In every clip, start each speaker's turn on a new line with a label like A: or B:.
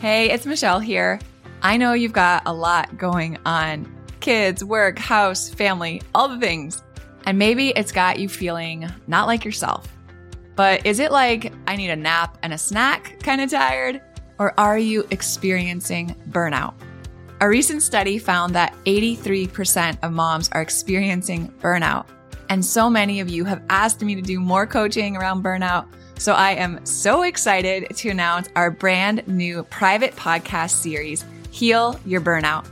A: Hey, it's Michelle here. I know you've got a lot going on kids, work, house, family, all the things. And maybe it's got you feeling not like yourself. But is it like I need a nap and a snack kind of tired? Or are you experiencing burnout? A recent study found that 83% of moms are experiencing burnout. And so many of you have asked me to do more coaching around burnout. So I am so excited to announce our brand new private podcast series, Heal Your Burnout.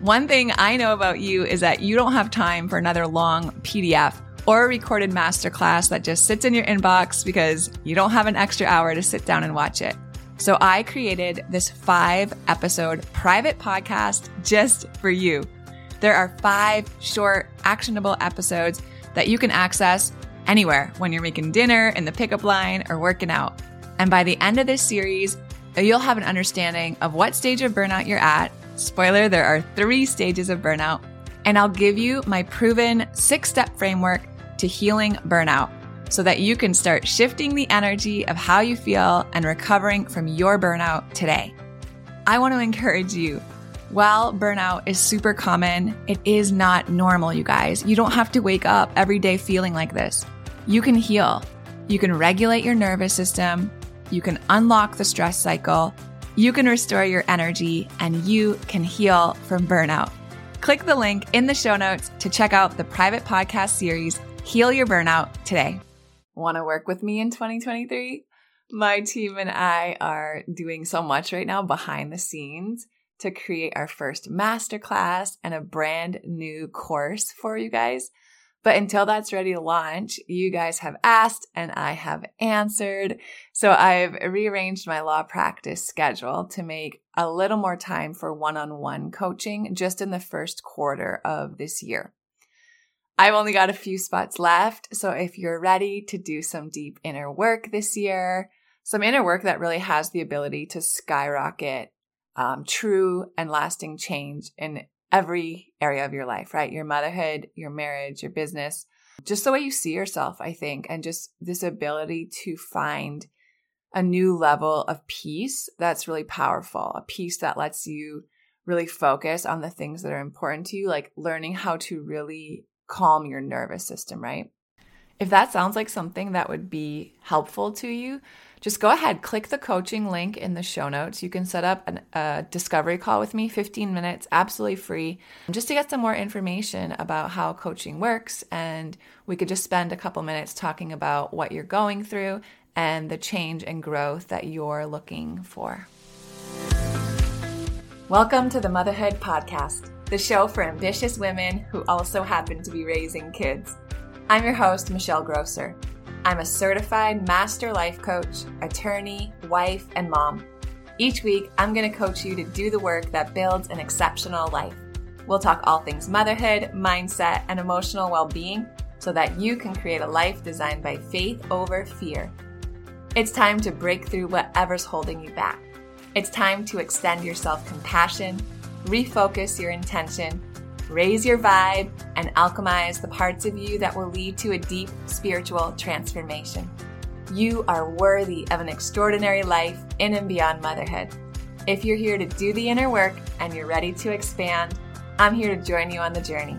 A: One thing I know about you is that you don't have time for another long PDF or a recorded masterclass that just sits in your inbox because you don't have an extra hour to sit down and watch it. So I created this five episode private podcast just for you. There are five short, actionable episodes that you can access anywhere when you're making dinner, in the pickup line, or working out. And by the end of this series, you'll have an understanding of what stage of burnout you're at. Spoiler, there are three stages of burnout. And I'll give you my proven six step framework to healing burnout so that you can start shifting the energy of how you feel and recovering from your burnout today. I want to encourage you. While burnout is super common, it is not normal, you guys. You don't have to wake up every day feeling like this. You can heal. You can regulate your nervous system. You can unlock the stress cycle. You can restore your energy and you can heal from burnout. Click the link in the show notes to check out the private podcast series, Heal Your Burnout, today. Want to work with me in 2023? My team and I are doing so much right now behind the scenes to create our first masterclass and a brand new course for you guys. But until that's ready to launch, you guys have asked and I have answered. So I've rearranged my law practice schedule to make a little more time for one on one coaching just in the first quarter of this year. I've only got a few spots left. So if you're ready to do some deep inner work this year, some inner work that really has the ability to skyrocket um, true and lasting change in every area of your life, right? Your motherhood, your marriage, your business, just the way you see yourself, I think, and just this ability to find a new level of peace that's really powerful, a peace that lets you really focus on the things that are important to you, like learning how to really calm your nervous system, right? If that sounds like something that would be helpful to you, just go ahead, click the coaching link in the show notes. You can set up an, a discovery call with me, 15 minutes, absolutely free, just to get some more information about how coaching works. And we could just spend a couple minutes talking about what you're going through and the change and growth that you're looking for. Welcome to the Motherhood Podcast the show for ambitious women who also happen to be raising kids. I'm your host, Michelle Grosser. I'm a certified master life coach, attorney, wife, and mom. Each week, I'm going to coach you to do the work that builds an exceptional life. We'll talk all things motherhood, mindset, and emotional well being so that you can create a life designed by faith over fear. It's time to break through whatever's holding you back. It's time to extend yourself compassion refocus your intention, raise your vibe, and alchemize the parts of you that will lead to a deep spiritual transformation. You are worthy of an extraordinary life in and beyond motherhood. If you're here to do the inner work and you're ready to expand, I'm here to join you on the journey.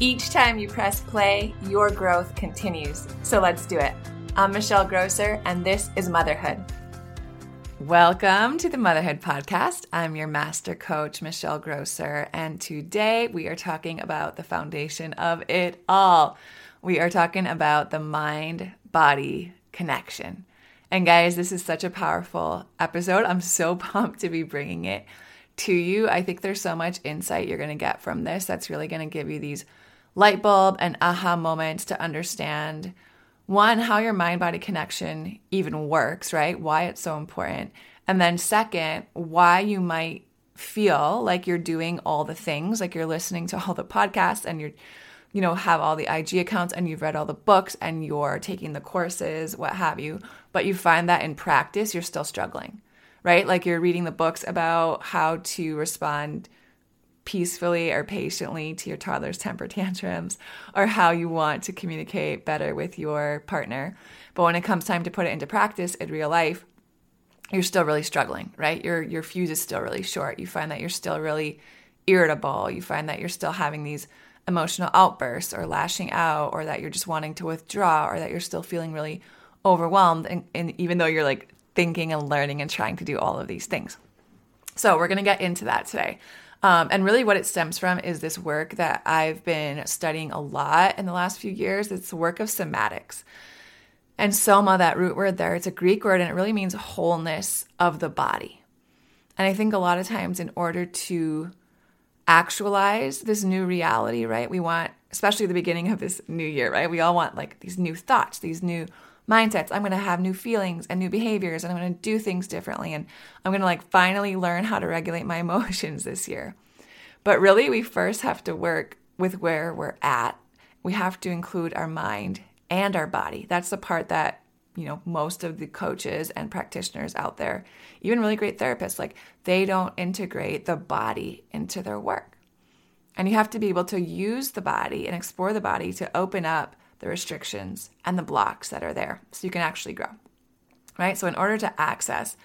A: Each time you press play, your growth continues. So let's do it. I'm Michelle Grosser, and this is Motherhood. Welcome to the Motherhood Podcast. I'm your master coach, Michelle Grosser, and today we are talking about the foundation of it all. We are talking about the mind body connection. And guys, this is such a powerful episode. I'm so pumped to be bringing it to you. I think there's so much insight you're going to get from this that's really going to give you these light bulb and aha moments to understand one, how your mind body connection even works, right? Why it's so important. And then, second, why you might feel like you're doing all the things, like you're listening to all the podcasts and you're, you know, have all the IG accounts and you've read all the books and you're taking the courses, what have you, but you find that in practice, you're still struggling, right? Like you're reading the books about how to respond peacefully or patiently to your toddler's temper tantrums or how you want to communicate better with your partner. But when it comes time to put it into practice in real life, you're still really struggling, right? Your your fuse is still really short. You find that you're still really irritable. You find that you're still having these emotional outbursts or lashing out or that you're just wanting to withdraw or that you're still feeling really overwhelmed and, and even though you're like thinking and learning and trying to do all of these things. So we're going to get into that today. Um, and really, what it stems from is this work that I've been studying a lot in the last few years. It's the work of somatics. And soma, that root word there, it's a Greek word and it really means wholeness of the body. And I think a lot of times, in order to actualize this new reality, right, we want, especially the beginning of this new year, right, we all want like these new thoughts, these new mindsets. I'm going to have new feelings and new behaviors and I'm going to do things differently. And I'm going to like finally learn how to regulate my emotions this year. But really, we first have to work with where we're at. We have to include our mind and our body. That's the part that you know most of the coaches and practitioners out there even really great therapists like they don't integrate the body into their work and you have to be able to use the body and explore the body to open up the restrictions and the blocks that are there so you can actually grow. Right? So, in order to access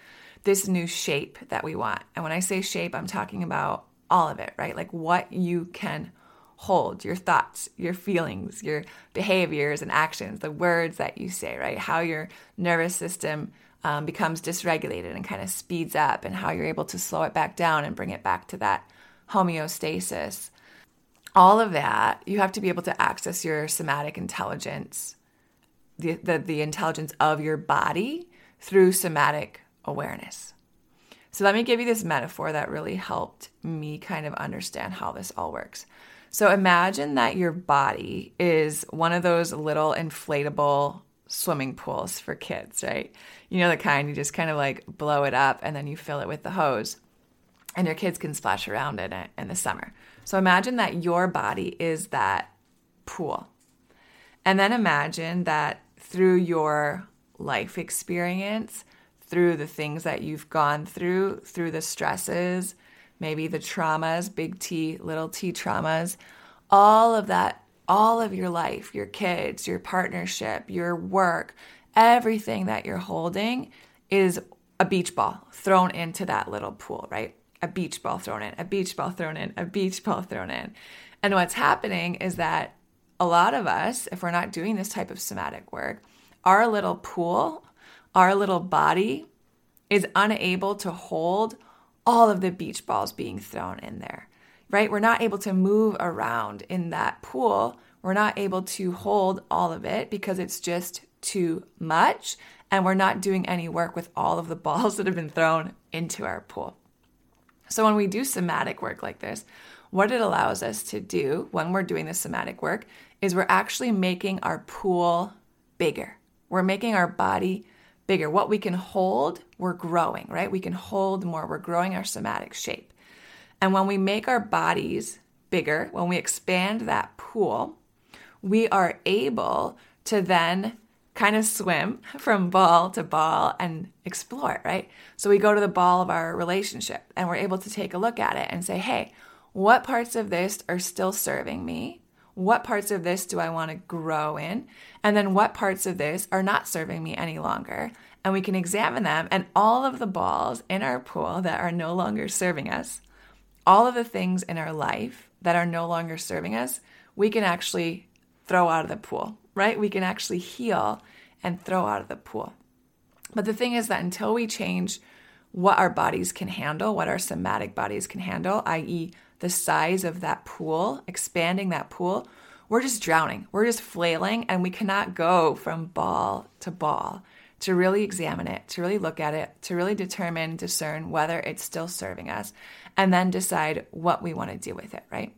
A: this new shape that we want, and when I say shape, I'm talking about all of it, right? Like what you can hold, your thoughts, your feelings, your behaviors and actions, the words that you say, right? How your nervous system um, becomes dysregulated and kind of speeds up, and how you're able to slow it back down and bring it back to that homeostasis all of that, you have to be able to access your somatic intelligence, the, the, the intelligence of your body through somatic awareness. So, let me give you this metaphor that really helped me kind of understand how this all works. So, imagine that your body is one of those little inflatable swimming pools for kids, right? You know, the kind you just kind of like blow it up and then you fill it with the hose, and your kids can splash around in it in the summer. So imagine that your body is that pool. And then imagine that through your life experience, through the things that you've gone through, through the stresses, maybe the traumas, big T, little t traumas, all of that, all of your life, your kids, your partnership, your work, everything that you're holding is a beach ball thrown into that little pool, right? A beach ball thrown in, a beach ball thrown in, a beach ball thrown in. And what's happening is that a lot of us, if we're not doing this type of somatic work, our little pool, our little body is unable to hold all of the beach balls being thrown in there, right? We're not able to move around in that pool. We're not able to hold all of it because it's just too much. And we're not doing any work with all of the balls that have been thrown into our pool. So when we do somatic work like this, what it allows us to do when we're doing the somatic work is we're actually making our pool bigger. We're making our body bigger. What we can hold, we're growing, right? We can hold more. We're growing our somatic shape. And when we make our bodies bigger, when we expand that pool, we are able to then kind of swim from ball to ball and explore right? So we go to the ball of our relationship and we're able to take a look at it and say, hey, what parts of this are still serving me? What parts of this do I want to grow in? And then what parts of this are not serving me any longer? And we can examine them and all of the balls in our pool that are no longer serving us, all of the things in our life that are no longer serving us, we can actually throw out of the pool right? We can actually heal and throw out of the pool. But the thing is that until we change what our bodies can handle, what our somatic bodies can handle, i.e., the size of that pool, expanding that pool, we're just drowning. We're just flailing, and we cannot go from ball to ball to really examine it, to really look at it, to really determine, discern whether it's still serving us, and then decide what we want to do with it, right?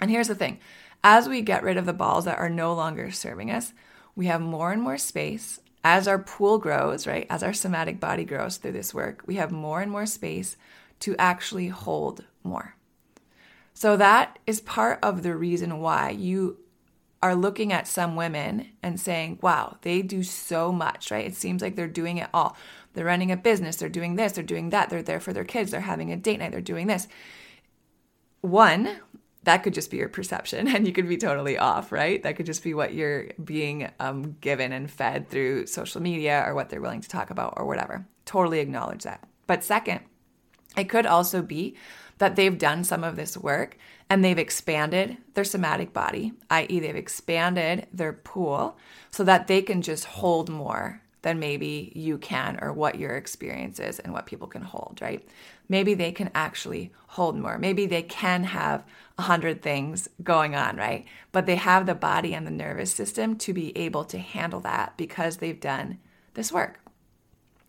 A: And here's the thing as we get rid of the balls that are no longer serving us, we have more and more space. As our pool grows, right, as our somatic body grows through this work, we have more and more space to actually hold more. So, that is part of the reason why you are looking at some women and saying, wow, they do so much, right? It seems like they're doing it all. They're running a business, they're doing this, they're doing that, they're there for their kids, they're having a date night, they're doing this. One, that could just be your perception and you could be totally off, right? That could just be what you're being um, given and fed through social media or what they're willing to talk about or whatever. Totally acknowledge that. But second, it could also be that they've done some of this work and they've expanded their somatic body, i.e., they've expanded their pool so that they can just hold more than maybe you can or what your experience is and what people can hold, right? Maybe they can actually hold more. Maybe they can have a hundred things going on, right? But they have the body and the nervous system to be able to handle that because they've done this work.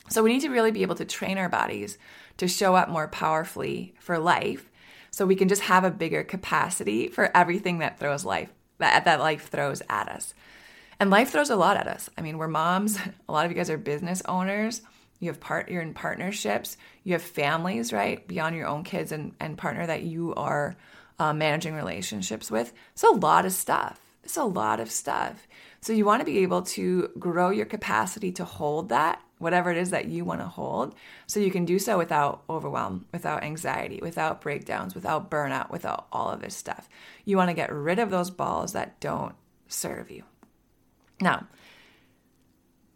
A: So we need to really be able to train our bodies to show up more powerfully for life so we can just have a bigger capacity for everything that throws life that, that life throws at us. And life throws a lot at us. I mean, we're moms, a lot of you guys are business owners. You have part you're in partnerships, you have families, right? Beyond your own kids and, and partner that you are uh, managing relationships with. It's a lot of stuff. It's a lot of stuff. So you want to be able to grow your capacity to hold that whatever it is that you want to hold, so you can do so without overwhelm, without anxiety, without breakdowns, without burnout, without all of this stuff. You want to get rid of those balls that don't serve you. Now,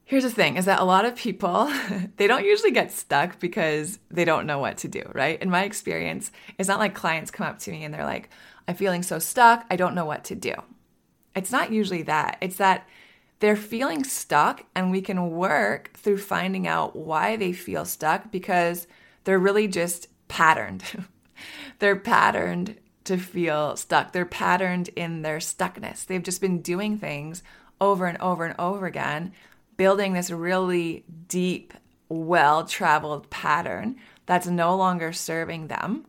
A: here's the thing is that a lot of people they don't usually get stuck because they don't know what to do right in my experience it's not like clients come up to me and they're like i'm feeling so stuck i don't know what to do it's not usually that it's that they're feeling stuck, and we can work through finding out why they feel stuck because they're really just patterned. they're patterned to feel stuck. They're patterned in their stuckness. They've just been doing things over and over and over again, building this really deep, well traveled pattern that's no longer serving them.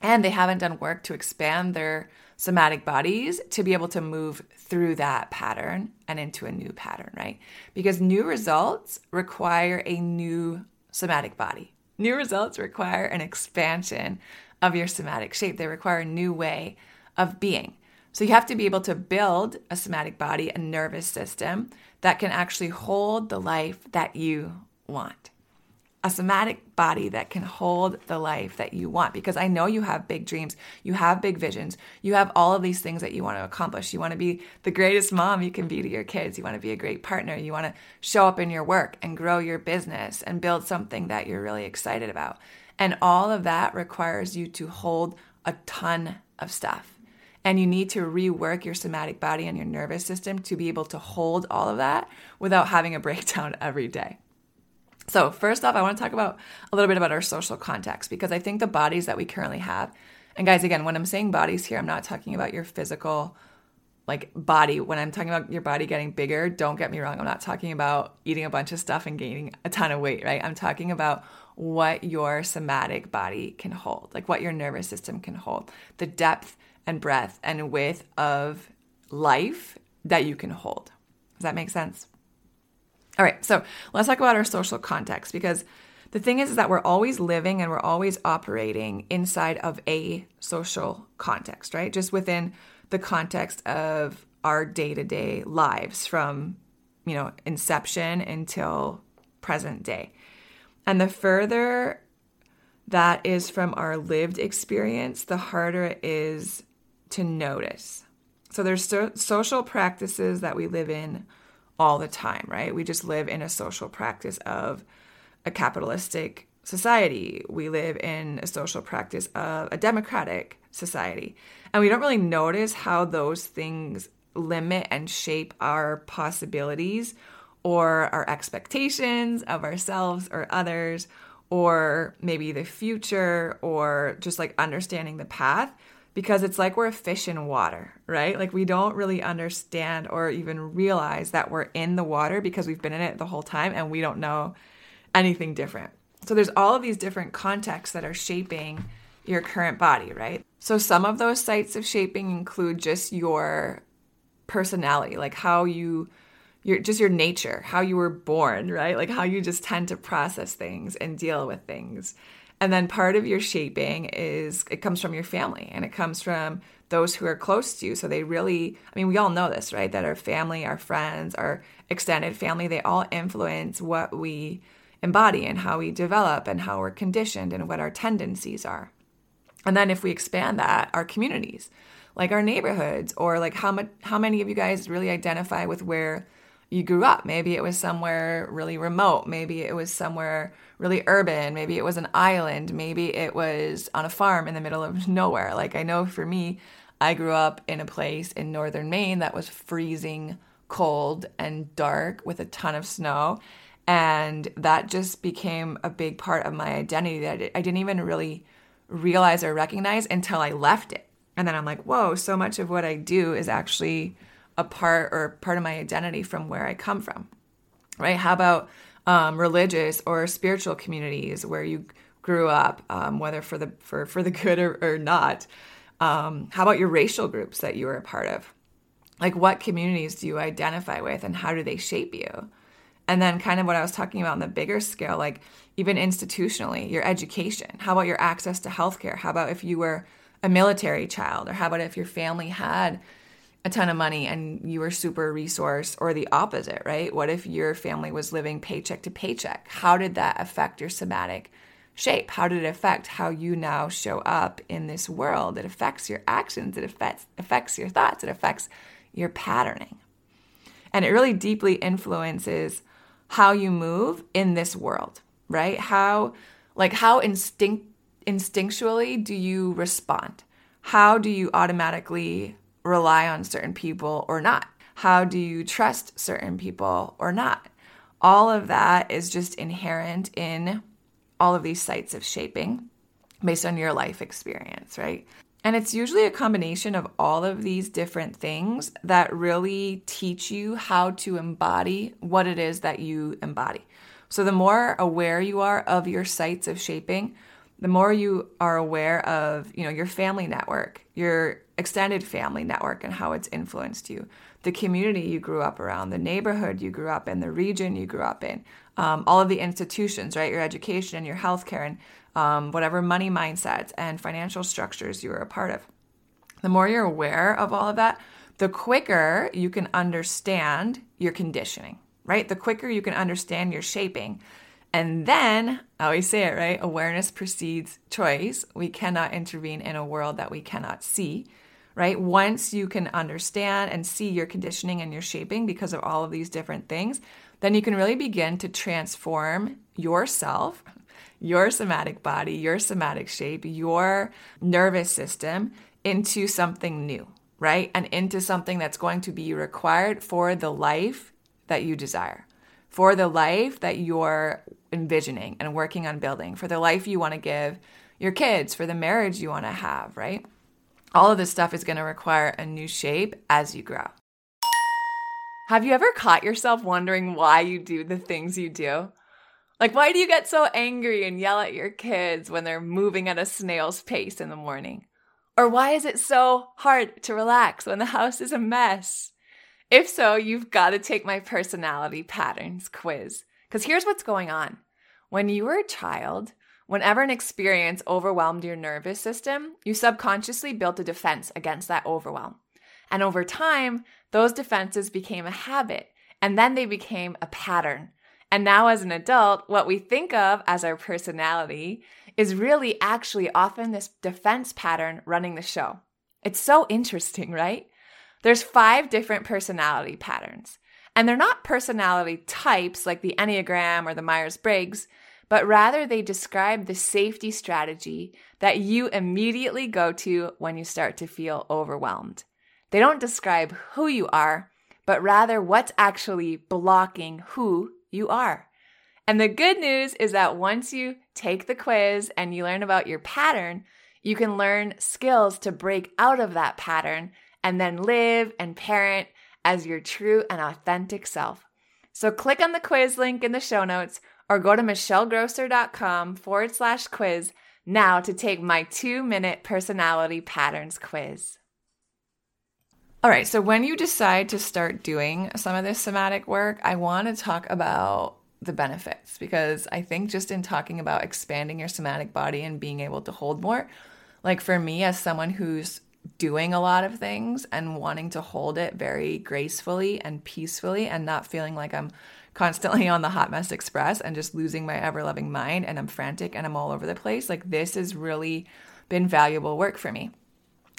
A: And they haven't done work to expand their somatic bodies to be able to move through that pattern and into a new pattern, right? Because new results require a new somatic body. New results require an expansion of your somatic shape, they require a new way of being. So you have to be able to build a somatic body, a nervous system that can actually hold the life that you want a somatic body that can hold the life that you want because I know you have big dreams, you have big visions, you have all of these things that you want to accomplish. You want to be the greatest mom you can be to your kids, you want to be a great partner, you want to show up in your work and grow your business and build something that you're really excited about. And all of that requires you to hold a ton of stuff. And you need to rework your somatic body and your nervous system to be able to hold all of that without having a breakdown every day. So, first off, I want to talk about a little bit about our social context because I think the bodies that we currently have, and guys, again, when I'm saying bodies here, I'm not talking about your physical like body. When I'm talking about your body getting bigger, don't get me wrong, I'm not talking about eating a bunch of stuff and gaining a ton of weight, right? I'm talking about what your somatic body can hold, like what your nervous system can hold, the depth and breadth and width of life that you can hold. Does that make sense? All right, so let's talk about our social context because the thing is, is that we're always living and we're always operating inside of a social context, right? Just within the context of our day-to-day lives from, you know, inception until present day. And the further that is from our lived experience, the harder it is to notice. So there's so- social practices that we live in all the time, right? We just live in a social practice of a capitalistic society. We live in a social practice of a democratic society. And we don't really notice how those things limit and shape our possibilities or our expectations of ourselves or others, or maybe the future, or just like understanding the path because it's like we're a fish in water, right? Like we don't really understand or even realize that we're in the water because we've been in it the whole time and we don't know anything different. So there's all of these different contexts that are shaping your current body, right? So some of those sites of shaping include just your personality, like how you your just your nature, how you were born, right? Like how you just tend to process things and deal with things. And then part of your shaping is it comes from your family and it comes from those who are close to you. So they really, I mean, we all know this, right? That our family, our friends, our extended family, they all influence what we embody and how we develop and how we're conditioned and what our tendencies are. And then if we expand that, our communities, like our neighborhoods, or like how much how many of you guys really identify with where you grew up. Maybe it was somewhere really remote. Maybe it was somewhere really urban. Maybe it was an island. Maybe it was on a farm in the middle of nowhere. Like I know for me, I grew up in a place in northern Maine that was freezing cold and dark with a ton of snow. And that just became a big part of my identity that I didn't even really realize or recognize until I left it. And then I'm like, whoa, so much of what I do is actually a part or part of my identity from where I come from, right? How about um, religious or spiritual communities where you grew up, um, whether for the for for the good or, or not? Um, how about your racial groups that you were a part of? Like, what communities do you identify with, and how do they shape you? And then, kind of what I was talking about on the bigger scale, like even institutionally, your education. How about your access to healthcare? How about if you were a military child, or how about if your family had a ton of money and you were super resource or the opposite, right? What if your family was living paycheck to paycheck? How did that affect your somatic shape? How did it affect how you now show up in this world? It affects your actions, it affects affects your thoughts, it affects your patterning. And it really deeply influences how you move in this world, right? How like how instinct instinctually do you respond? How do you automatically rely on certain people or not? How do you trust certain people or not? All of that is just inherent in all of these sites of shaping based on your life experience, right? And it's usually a combination of all of these different things that really teach you how to embody what it is that you embody. So the more aware you are of your sites of shaping, the more you are aware of, you know, your family network, your extended family network and how it's influenced you, the community you grew up around, the neighborhood you grew up in, the region you grew up in, um, all of the institutions, right? Your education and your healthcare and um, whatever money mindsets and financial structures you were a part of. The more you're aware of all of that, the quicker you can understand your conditioning, right? The quicker you can understand your shaping. And then, I always say it, right? Awareness precedes choice. We cannot intervene in a world that we cannot see right? Once you can understand and see your conditioning and your shaping because of all of these different things, then you can really begin to transform yourself, your somatic body, your somatic shape, your nervous system into something new, right? And into something that's going to be required for the life that you desire, for the life that you're envisioning and working on building, for the life you want to give your kids, for the marriage you want to have, right? All of this stuff is going to require a new shape as you grow. Have you ever caught yourself wondering why you do the things you do? Like, why do you get so angry and yell at your kids when they're moving at a snail's pace in the morning? Or why is it so hard to relax when the house is a mess? If so, you've got to take my personality patterns quiz. Because here's what's going on. When you were a child, Whenever an experience overwhelmed your nervous system, you subconsciously built a defense against that overwhelm. And over time, those defenses became a habit, and then they became a pattern. And now, as an adult, what we think of as our personality is really actually often this defense pattern running the show. It's so interesting, right? There's five different personality patterns, and they're not personality types like the Enneagram or the Myers Briggs but rather they describe the safety strategy that you immediately go to when you start to feel overwhelmed. They don't describe who you are, but rather what's actually blocking who you are. And the good news is that once you take the quiz and you learn about your pattern, you can learn skills to break out of that pattern and then live and parent as your true and authentic self. So click on the quiz link in the show notes or go to michellegrosser.com forward slash quiz now to take my two minute personality patterns quiz. All right, so when you decide to start doing some of this somatic work, I want to talk about the benefits because I think just in talking about expanding your somatic body and being able to hold more, like for me, as someone who's doing a lot of things and wanting to hold it very gracefully and peacefully and not feeling like I'm constantly on the hot mess express and just losing my ever loving mind and I'm frantic and I'm all over the place. Like, this has really been valuable work for me.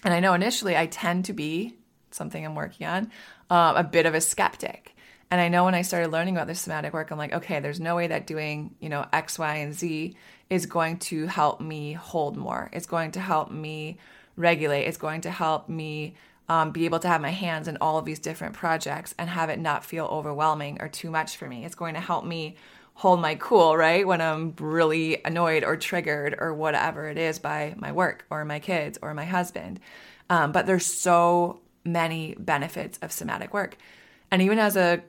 A: And I know initially I tend to be something I'm working on, uh, a bit of a skeptic. And I know when I started learning about this somatic work, I'm like, okay, there's no way that doing, you know, X, Y, and Z is going to help me hold more. It's going to help me regulate. It's going to help me um, be able to have my hands in all of these different projects and have it not feel overwhelming or too much for me. It's going to help me hold my cool, right? When I'm really annoyed or triggered or whatever it is by my work or my kids or my husband. Um, but there's so many benefits of somatic work. And even as a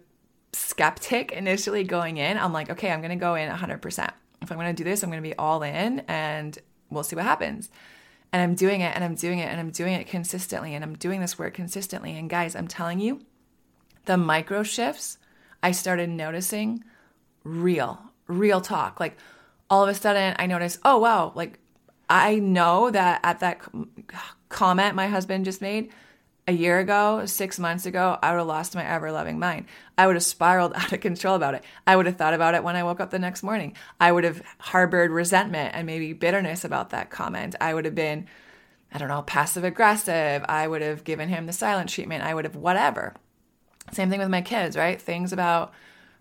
A: skeptic initially going in, I'm like, okay, I'm going to go in 100%. If I'm going to do this, I'm going to be all in and we'll see what happens. And I'm doing it and I'm doing it and I'm doing it consistently and I'm doing this work consistently. And guys, I'm telling you, the micro shifts I started noticing real, real talk. Like all of a sudden I noticed, oh wow, like I know that at that comment my husband just made, a year ago, six months ago, I would have lost my ever loving mind. I would have spiraled out of control about it. I would have thought about it when I woke up the next morning. I would have harbored resentment and maybe bitterness about that comment. I would have been, I don't know, passive aggressive. I would have given him the silent treatment. I would have whatever. Same thing with my kids, right? Things about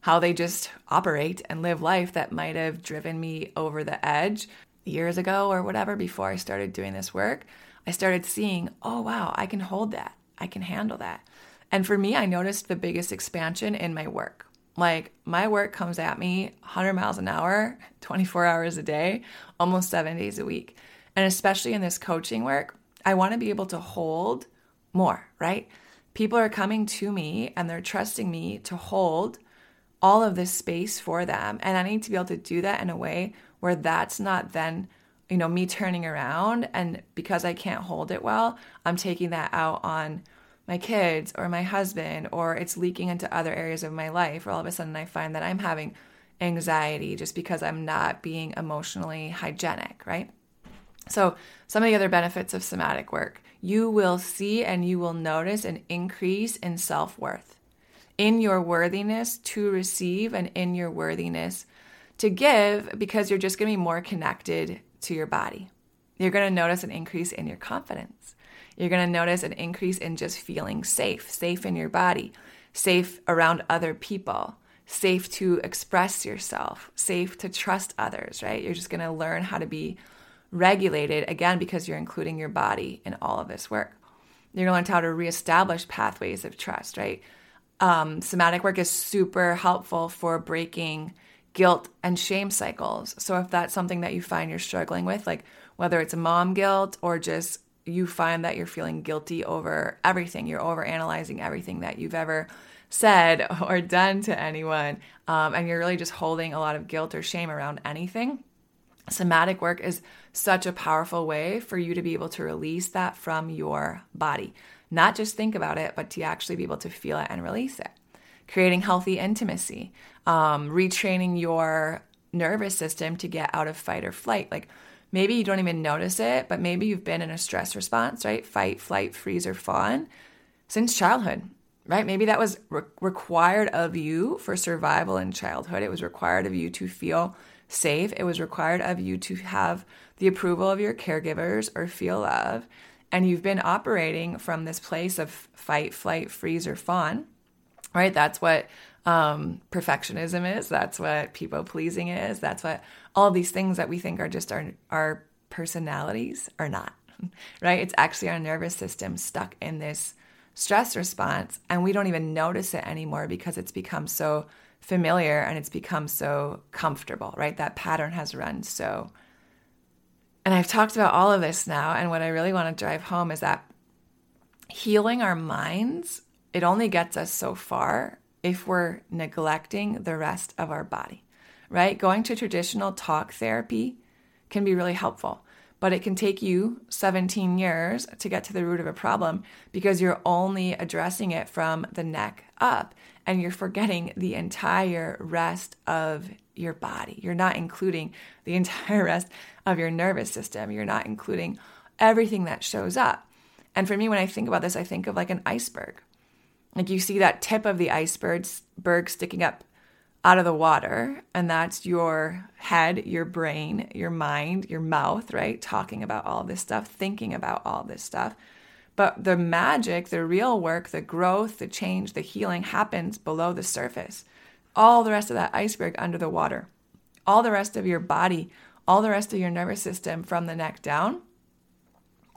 A: how they just operate and live life that might have driven me over the edge years ago or whatever before I started doing this work. I started seeing, oh, wow, I can hold that. I can handle that. And for me, I noticed the biggest expansion in my work. Like my work comes at me 100 miles an hour, 24 hours a day, almost seven days a week. And especially in this coaching work, I want to be able to hold more, right? People are coming to me and they're trusting me to hold all of this space for them. And I need to be able to do that in a way where that's not then you know, me turning around and because I can't hold it well, I'm taking that out on my kids or my husband or it's leaking into other areas of my life or all of a sudden I find that I'm having anxiety just because I'm not being emotionally hygienic, right? So, some of the other benefits of somatic work, you will see and you will notice an increase in self-worth, in your worthiness to receive and in your worthiness to give because you're just going to be more connected to your body. You're going to notice an increase in your confidence. You're going to notice an increase in just feeling safe, safe in your body, safe around other people, safe to express yourself, safe to trust others, right? You're just going to learn how to be regulated again because you're including your body in all of this work. You're going to learn how to reestablish pathways of trust, right? Um, somatic work is super helpful for breaking guilt and shame cycles. So if that's something that you find you're struggling with, like whether it's mom guilt or just you find that you're feeling guilty over everything, you're over analyzing everything that you've ever said or done to anyone, um, and you're really just holding a lot of guilt or shame around anything. Somatic work is such a powerful way for you to be able to release that from your body. Not just think about it, but to actually be able to feel it and release it creating healthy intimacy, um, retraining your nervous system to get out of fight or flight. Like maybe you don't even notice it, but maybe you've been in a stress response, right? Fight, flight, freeze, or fawn since childhood, right? Maybe that was re- required of you for survival in childhood. It was required of you to feel safe. It was required of you to have the approval of your caregivers or feel love. And you've been operating from this place of fight, flight, freeze, or fawn right? That's what um, perfectionism is. That's what people pleasing is. That's what all these things that we think are just our, our personalities are not, right? It's actually our nervous system stuck in this stress response, and we don't even notice it anymore because it's become so familiar and it's become so comfortable, right? That pattern has run so. And I've talked about all of this now, and what I really want to drive home is that healing our minds it only gets us so far if we're neglecting the rest of our body, right? Going to traditional talk therapy can be really helpful, but it can take you 17 years to get to the root of a problem because you're only addressing it from the neck up and you're forgetting the entire rest of your body. You're not including the entire rest of your nervous system. You're not including everything that shows up. And for me, when I think about this, I think of like an iceberg like you see that tip of the iceberg sticking up out of the water, and that's your head, your brain, your mind, your mouth, right? Talking about all this stuff, thinking about all this stuff. But the magic, the real work, the growth, the change, the healing happens below the surface. All the rest of that iceberg under the water, all the rest of your body, all the rest of your nervous system from the neck down.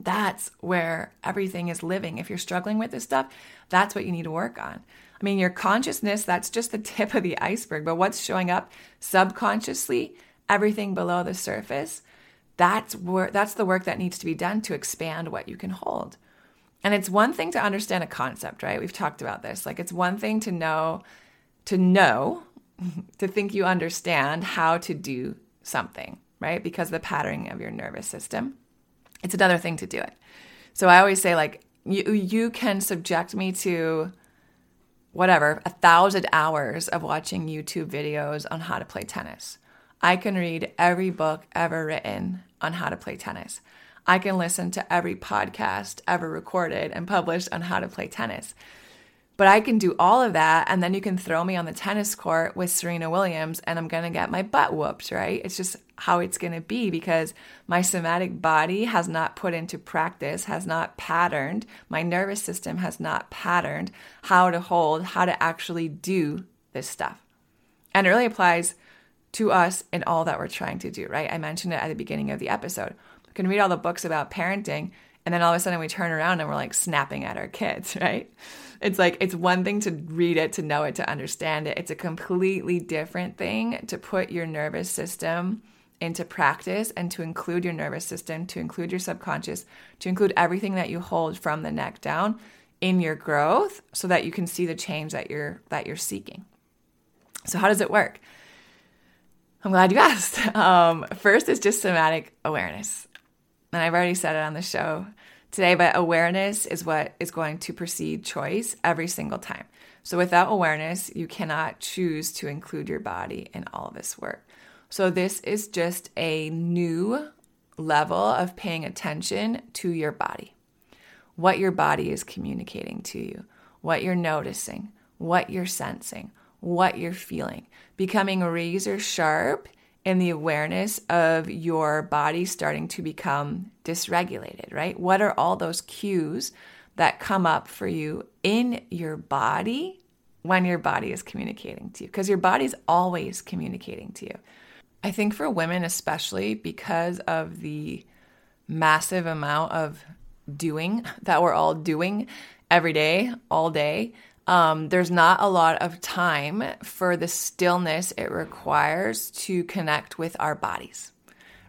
A: That's where everything is living. If you're struggling with this stuff, that's what you need to work on. I mean, your consciousness, that's just the tip of the iceberg, but what's showing up subconsciously, everything below the surface, that's where that's the work that needs to be done to expand what you can hold. And it's one thing to understand a concept, right? We've talked about this. Like it's one thing to know to know to think you understand how to do something, right? Because the patterning of your nervous system. It's another thing to do it. So I always say like you you can subject me to whatever, a thousand hours of watching YouTube videos on how to play tennis. I can read every book ever written on how to play tennis. I can listen to every podcast ever recorded and published on how to play tennis. But I can do all of that, and then you can throw me on the tennis court with Serena Williams, and I'm gonna get my butt whooped, right? It's just how it's gonna be because my somatic body has not put into practice, has not patterned, my nervous system has not patterned how to hold, how to actually do this stuff. And it really applies to us in all that we're trying to do, right? I mentioned it at the beginning of the episode. We can read all the books about parenting, and then all of a sudden we turn around and we're like snapping at our kids, right? It's like it's one thing to read it, to know it, to understand it. It's a completely different thing to put your nervous system into practice and to include your nervous system, to include your subconscious, to include everything that you hold from the neck down in your growth so that you can see the change that you're that you're seeking. So how does it work? I'm glad you asked. Um, first is just somatic awareness. And I've already said it on the show today, but awareness is what is going to precede choice every single time. So without awareness, you cannot choose to include your body in all this work. So this is just a new level of paying attention to your body, what your body is communicating to you, what you're noticing, what you're sensing, what you're feeling, becoming razor sharp in the awareness of your body starting to become dysregulated, right? What are all those cues that come up for you in your body when your body is communicating to you? Because your body's always communicating to you. I think for women, especially because of the massive amount of doing that we're all doing every day, all day, um, there's not a lot of time for the stillness it requires to connect with our bodies,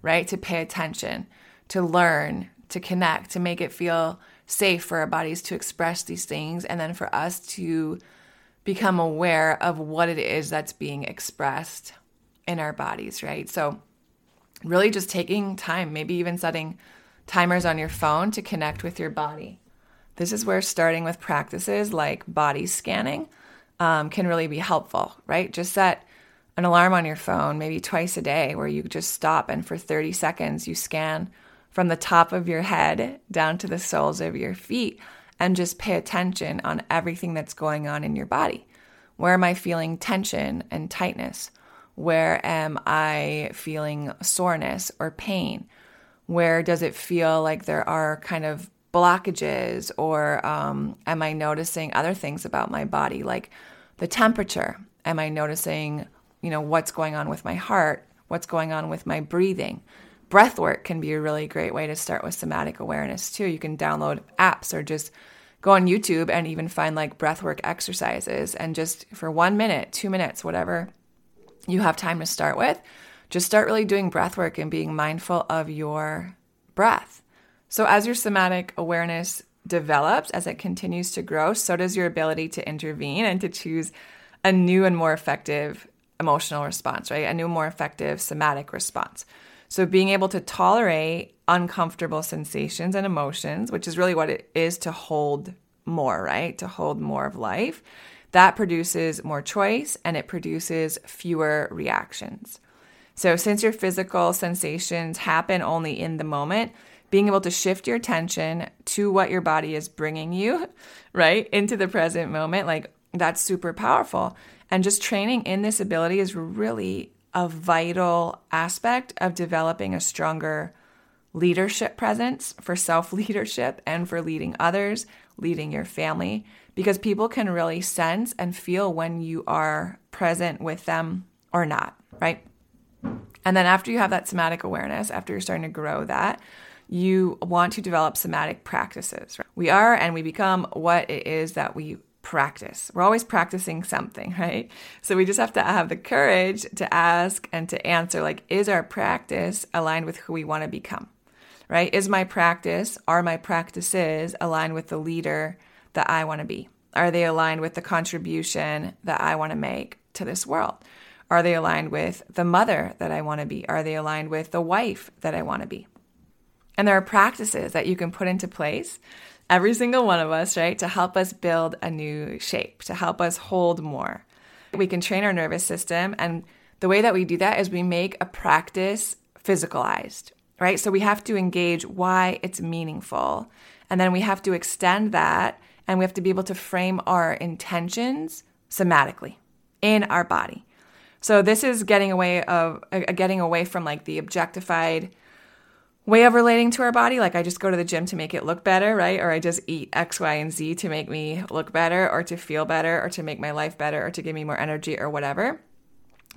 A: right? To pay attention, to learn, to connect, to make it feel safe for our bodies to express these things, and then for us to become aware of what it is that's being expressed in our bodies, right? So, really just taking time, maybe even setting timers on your phone to connect with your body. This is where starting with practices like body scanning um, can really be helpful, right? Just set an alarm on your phone, maybe twice a day, where you just stop and for 30 seconds you scan from the top of your head down to the soles of your feet and just pay attention on everything that's going on in your body. Where am I feeling tension and tightness? Where am I feeling soreness or pain? Where does it feel like there are kind of blockages or um, am I noticing other things about my body like the temperature? Am I noticing, you know, what's going on with my heart? What's going on with my breathing? Breath work can be a really great way to start with somatic awareness too. You can download apps or just go on YouTube and even find like breathwork exercises and just for one minute, two minutes, whatever you have time to start with, just start really doing breath work and being mindful of your breath. So, as your somatic awareness develops, as it continues to grow, so does your ability to intervene and to choose a new and more effective emotional response, right? A new, more effective somatic response. So, being able to tolerate uncomfortable sensations and emotions, which is really what it is to hold more, right? To hold more of life, that produces more choice and it produces fewer reactions. So, since your physical sensations happen only in the moment, being able to shift your attention to what your body is bringing you, right, into the present moment, like that's super powerful. And just training in this ability is really a vital aspect of developing a stronger leadership presence for self leadership and for leading others, leading your family, because people can really sense and feel when you are present with them or not, right? And then after you have that somatic awareness, after you're starting to grow that, you want to develop somatic practices. Right? We are and we become what it is that we practice. We're always practicing something, right? So we just have to have the courage to ask and to answer like, is our practice aligned with who we want to become? Right? Is my practice, are my practices aligned with the leader that I want to be? Are they aligned with the contribution that I want to make to this world? Are they aligned with the mother that I want to be? Are they aligned with the wife that I want to be? And there are practices that you can put into place, every single one of us, right, to help us build a new shape, to help us hold more. We can train our nervous system. And the way that we do that is we make a practice physicalized, right? So we have to engage why it's meaningful. And then we have to extend that and we have to be able to frame our intentions somatically in our body. So this is getting away of uh, getting away from like the objectified way of relating to our body. Like I just go to the gym to make it look better, right? Or I just eat X, Y, and Z to make me look better, or to feel better, or to make my life better, or to give me more energy, or whatever.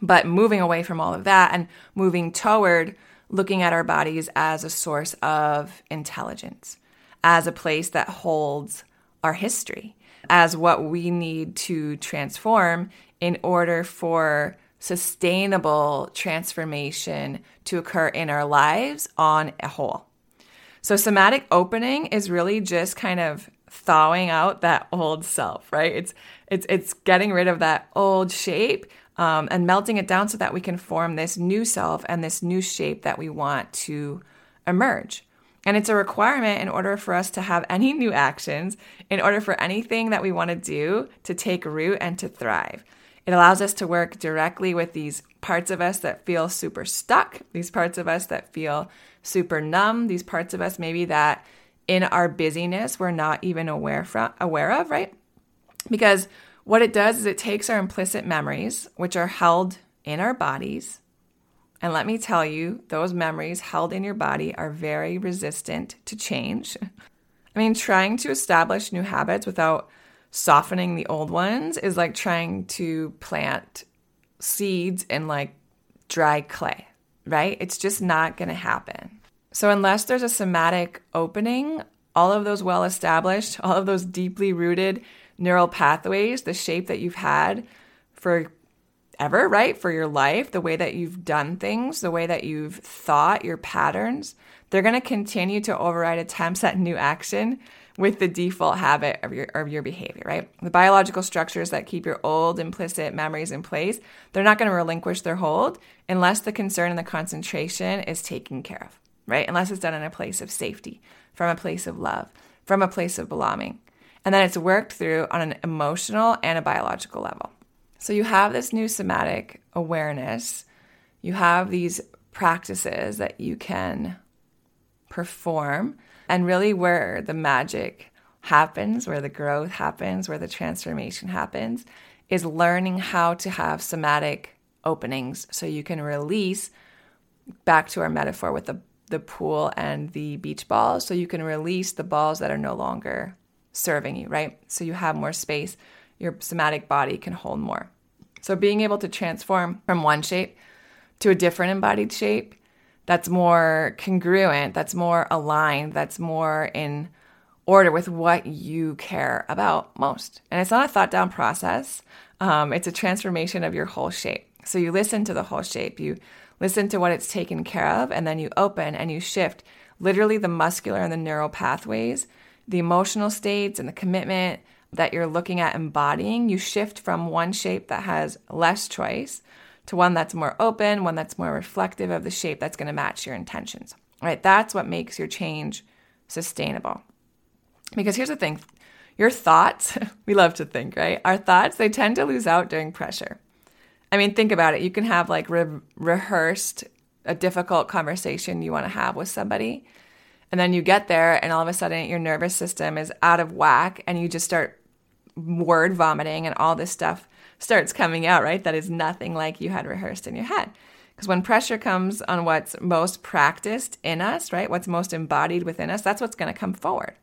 A: But moving away from all of that and moving toward looking at our bodies as a source of intelligence, as a place that holds our history, as what we need to transform in order for sustainable transformation to occur in our lives on a whole. So, somatic opening is really just kind of thawing out that old self, right? It's it's it's getting rid of that old shape um, and melting it down so that we can form this new self and this new shape that we want to emerge. And it's a requirement in order for us to have any new actions, in order for anything that we want to do to take root and to thrive. It allows us to work directly with these parts of us that feel super stuck, these parts of us that feel super numb, these parts of us maybe that in our busyness we're not even aware from aware of, right? Because what it does is it takes our implicit memories, which are held in our bodies, and let me tell you, those memories held in your body are very resistant to change. I mean, trying to establish new habits without softening the old ones is like trying to plant seeds in like dry clay, right? It's just not going to happen. So, unless there's a somatic opening, all of those well established, all of those deeply rooted neural pathways, the shape that you've had for ever, right? For your life, the way that you've done things, the way that you've thought, your patterns, they're going to continue to override attempts at new action with the default habit of your of your behavior, right? The biological structures that keep your old implicit memories in place, they're not going to relinquish their hold unless the concern and the concentration is taken care of, right? Unless it's done in a place of safety, from a place of love, from a place of belonging. And then it's worked through on an emotional and a biological level. So you have this new somatic awareness. You have these practices that you can perform and really where the magic happens, where the growth happens, where the transformation happens, is learning how to have somatic openings so you can release back to our metaphor with the, the pool and the beach balls. So you can release the balls that are no longer serving you, right? So you have more space. Your somatic body can hold more. So being able to transform from one shape to a different embodied shape that's more congruent, that's more aligned, that's more in order with what you care about most. And it's not a thought down process, um, it's a transformation of your whole shape. So you listen to the whole shape, you listen to what it's taken care of, and then you open and you shift literally the muscular and the neural pathways, the emotional states and the commitment that you're looking at embodying. You shift from one shape that has less choice to one that's more open, one that's more reflective of the shape that's going to match your intentions. Right? That's what makes your change sustainable. Because here's the thing your thoughts, we love to think, right? Our thoughts, they tend to lose out during pressure. I mean, think about it. You can have like re- rehearsed a difficult conversation you want to have with somebody. And then you get there, and all of a sudden, your nervous system is out of whack, and you just start word vomiting and all this stuff starts coming out, right? That is nothing like you had rehearsed in your head. Because when pressure comes on what's most practiced in us, right? What's most embodied within us, that's what's going to come forward.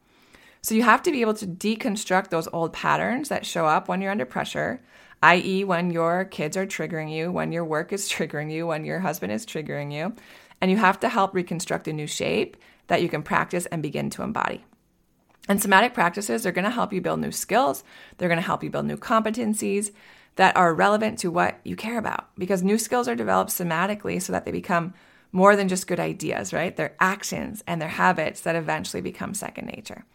A: So you have to be able to deconstruct those old patterns that show up when you're under pressure, i.e., when your kids are triggering you, when your work is triggering you, when your husband is triggering you. And you have to help reconstruct a new shape that you can practice and begin to embody. And somatic practices are going to help you build new skills. They're going to help you build new competencies that are relevant to what you care about because new skills are developed somatically so that they become more than just good ideas, right? They're actions and they're habits that eventually become second nature.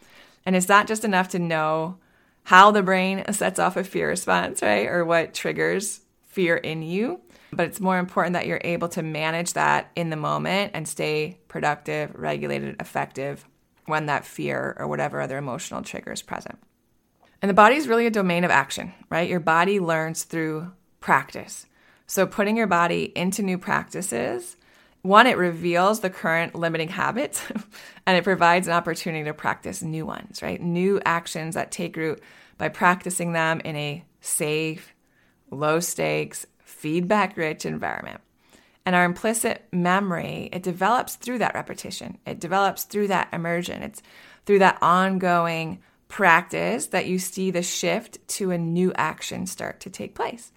A: And it's not just enough to know how the brain sets off a fear response, right? Or what triggers fear in you. But it's more important that you're able to manage that in the moment and stay productive, regulated, effective when that fear or whatever other emotional trigger is present. And the body is really a domain of action, right? Your body learns through practice. So putting your body into new practices one, it reveals the current limiting habits and it provides an opportunity to practice new ones, right? New actions that take root by practicing them in a safe, low stakes, feedback rich environment. And our implicit memory, it develops through that repetition. It develops through that immersion. It's through that ongoing practice that you see the shift to a new action start to take place.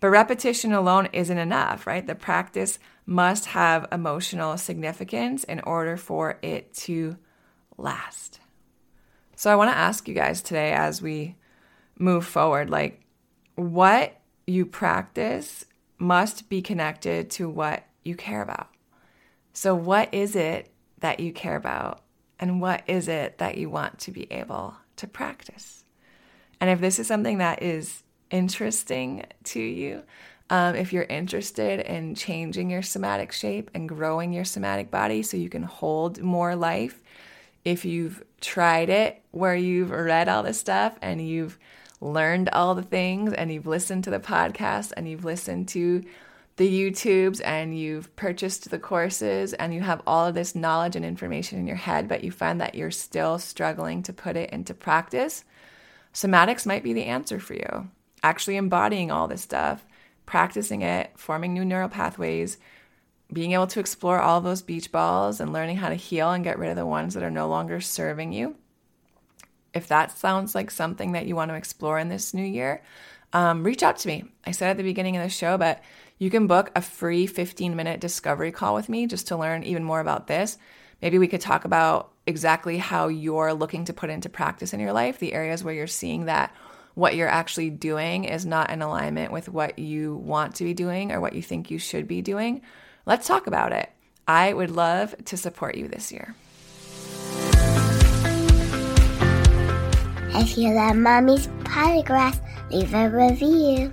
A: But repetition alone isn't enough, right? The practice must have emotional significance in order for it to last. So I want to ask you guys today as we move forward like what you practice must be connected to what you care about. So what is it that you care about and what is it that you want to be able to practice? And if this is something that is interesting to you, um, if you're interested in changing your somatic shape and growing your somatic body so you can hold more life, if you've tried it where you've read all this stuff and you've learned all the things and you've listened to the podcast and you've listened to the YouTubes and you've purchased the courses and you have all of this knowledge and information in your head, but you find that you're still struggling to put it into practice, somatics might be the answer for you. Actually embodying all this stuff practicing it, forming new neural pathways, being able to explore all those beach balls and learning how to heal and get rid of the ones that are no longer serving you. If that sounds like something that you want to explore in this new year, um, reach out to me. I said at the beginning of the show, but you can book a free 15 minute discovery call with me just to learn even more about this. Maybe we could talk about exactly how you're looking to put into practice in your life, the areas where you're seeing that what you're actually doing is not in alignment with what you want to be doing or what you think you should be doing, let's talk about it. I would love to support you this year.
B: If you love Mommy's Polygraphs, leave a review.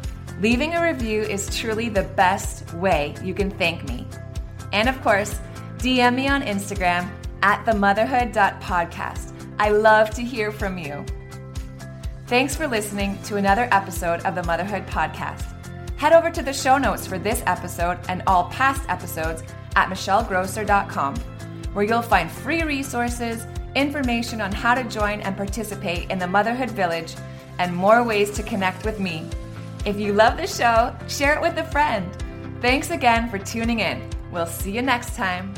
A: Leaving a review is truly the best way you can thank me. And of course, DM me on Instagram at themotherhood.podcast. I love to hear from you. Thanks for listening to another episode of the Motherhood Podcast. Head over to the show notes for this episode and all past episodes at michellegrosser.com, where you'll find free resources, information on how to join and participate in the Motherhood Village, and more ways to connect with me. If you love the show, share it with a friend. Thanks again for tuning in. We'll see you next time.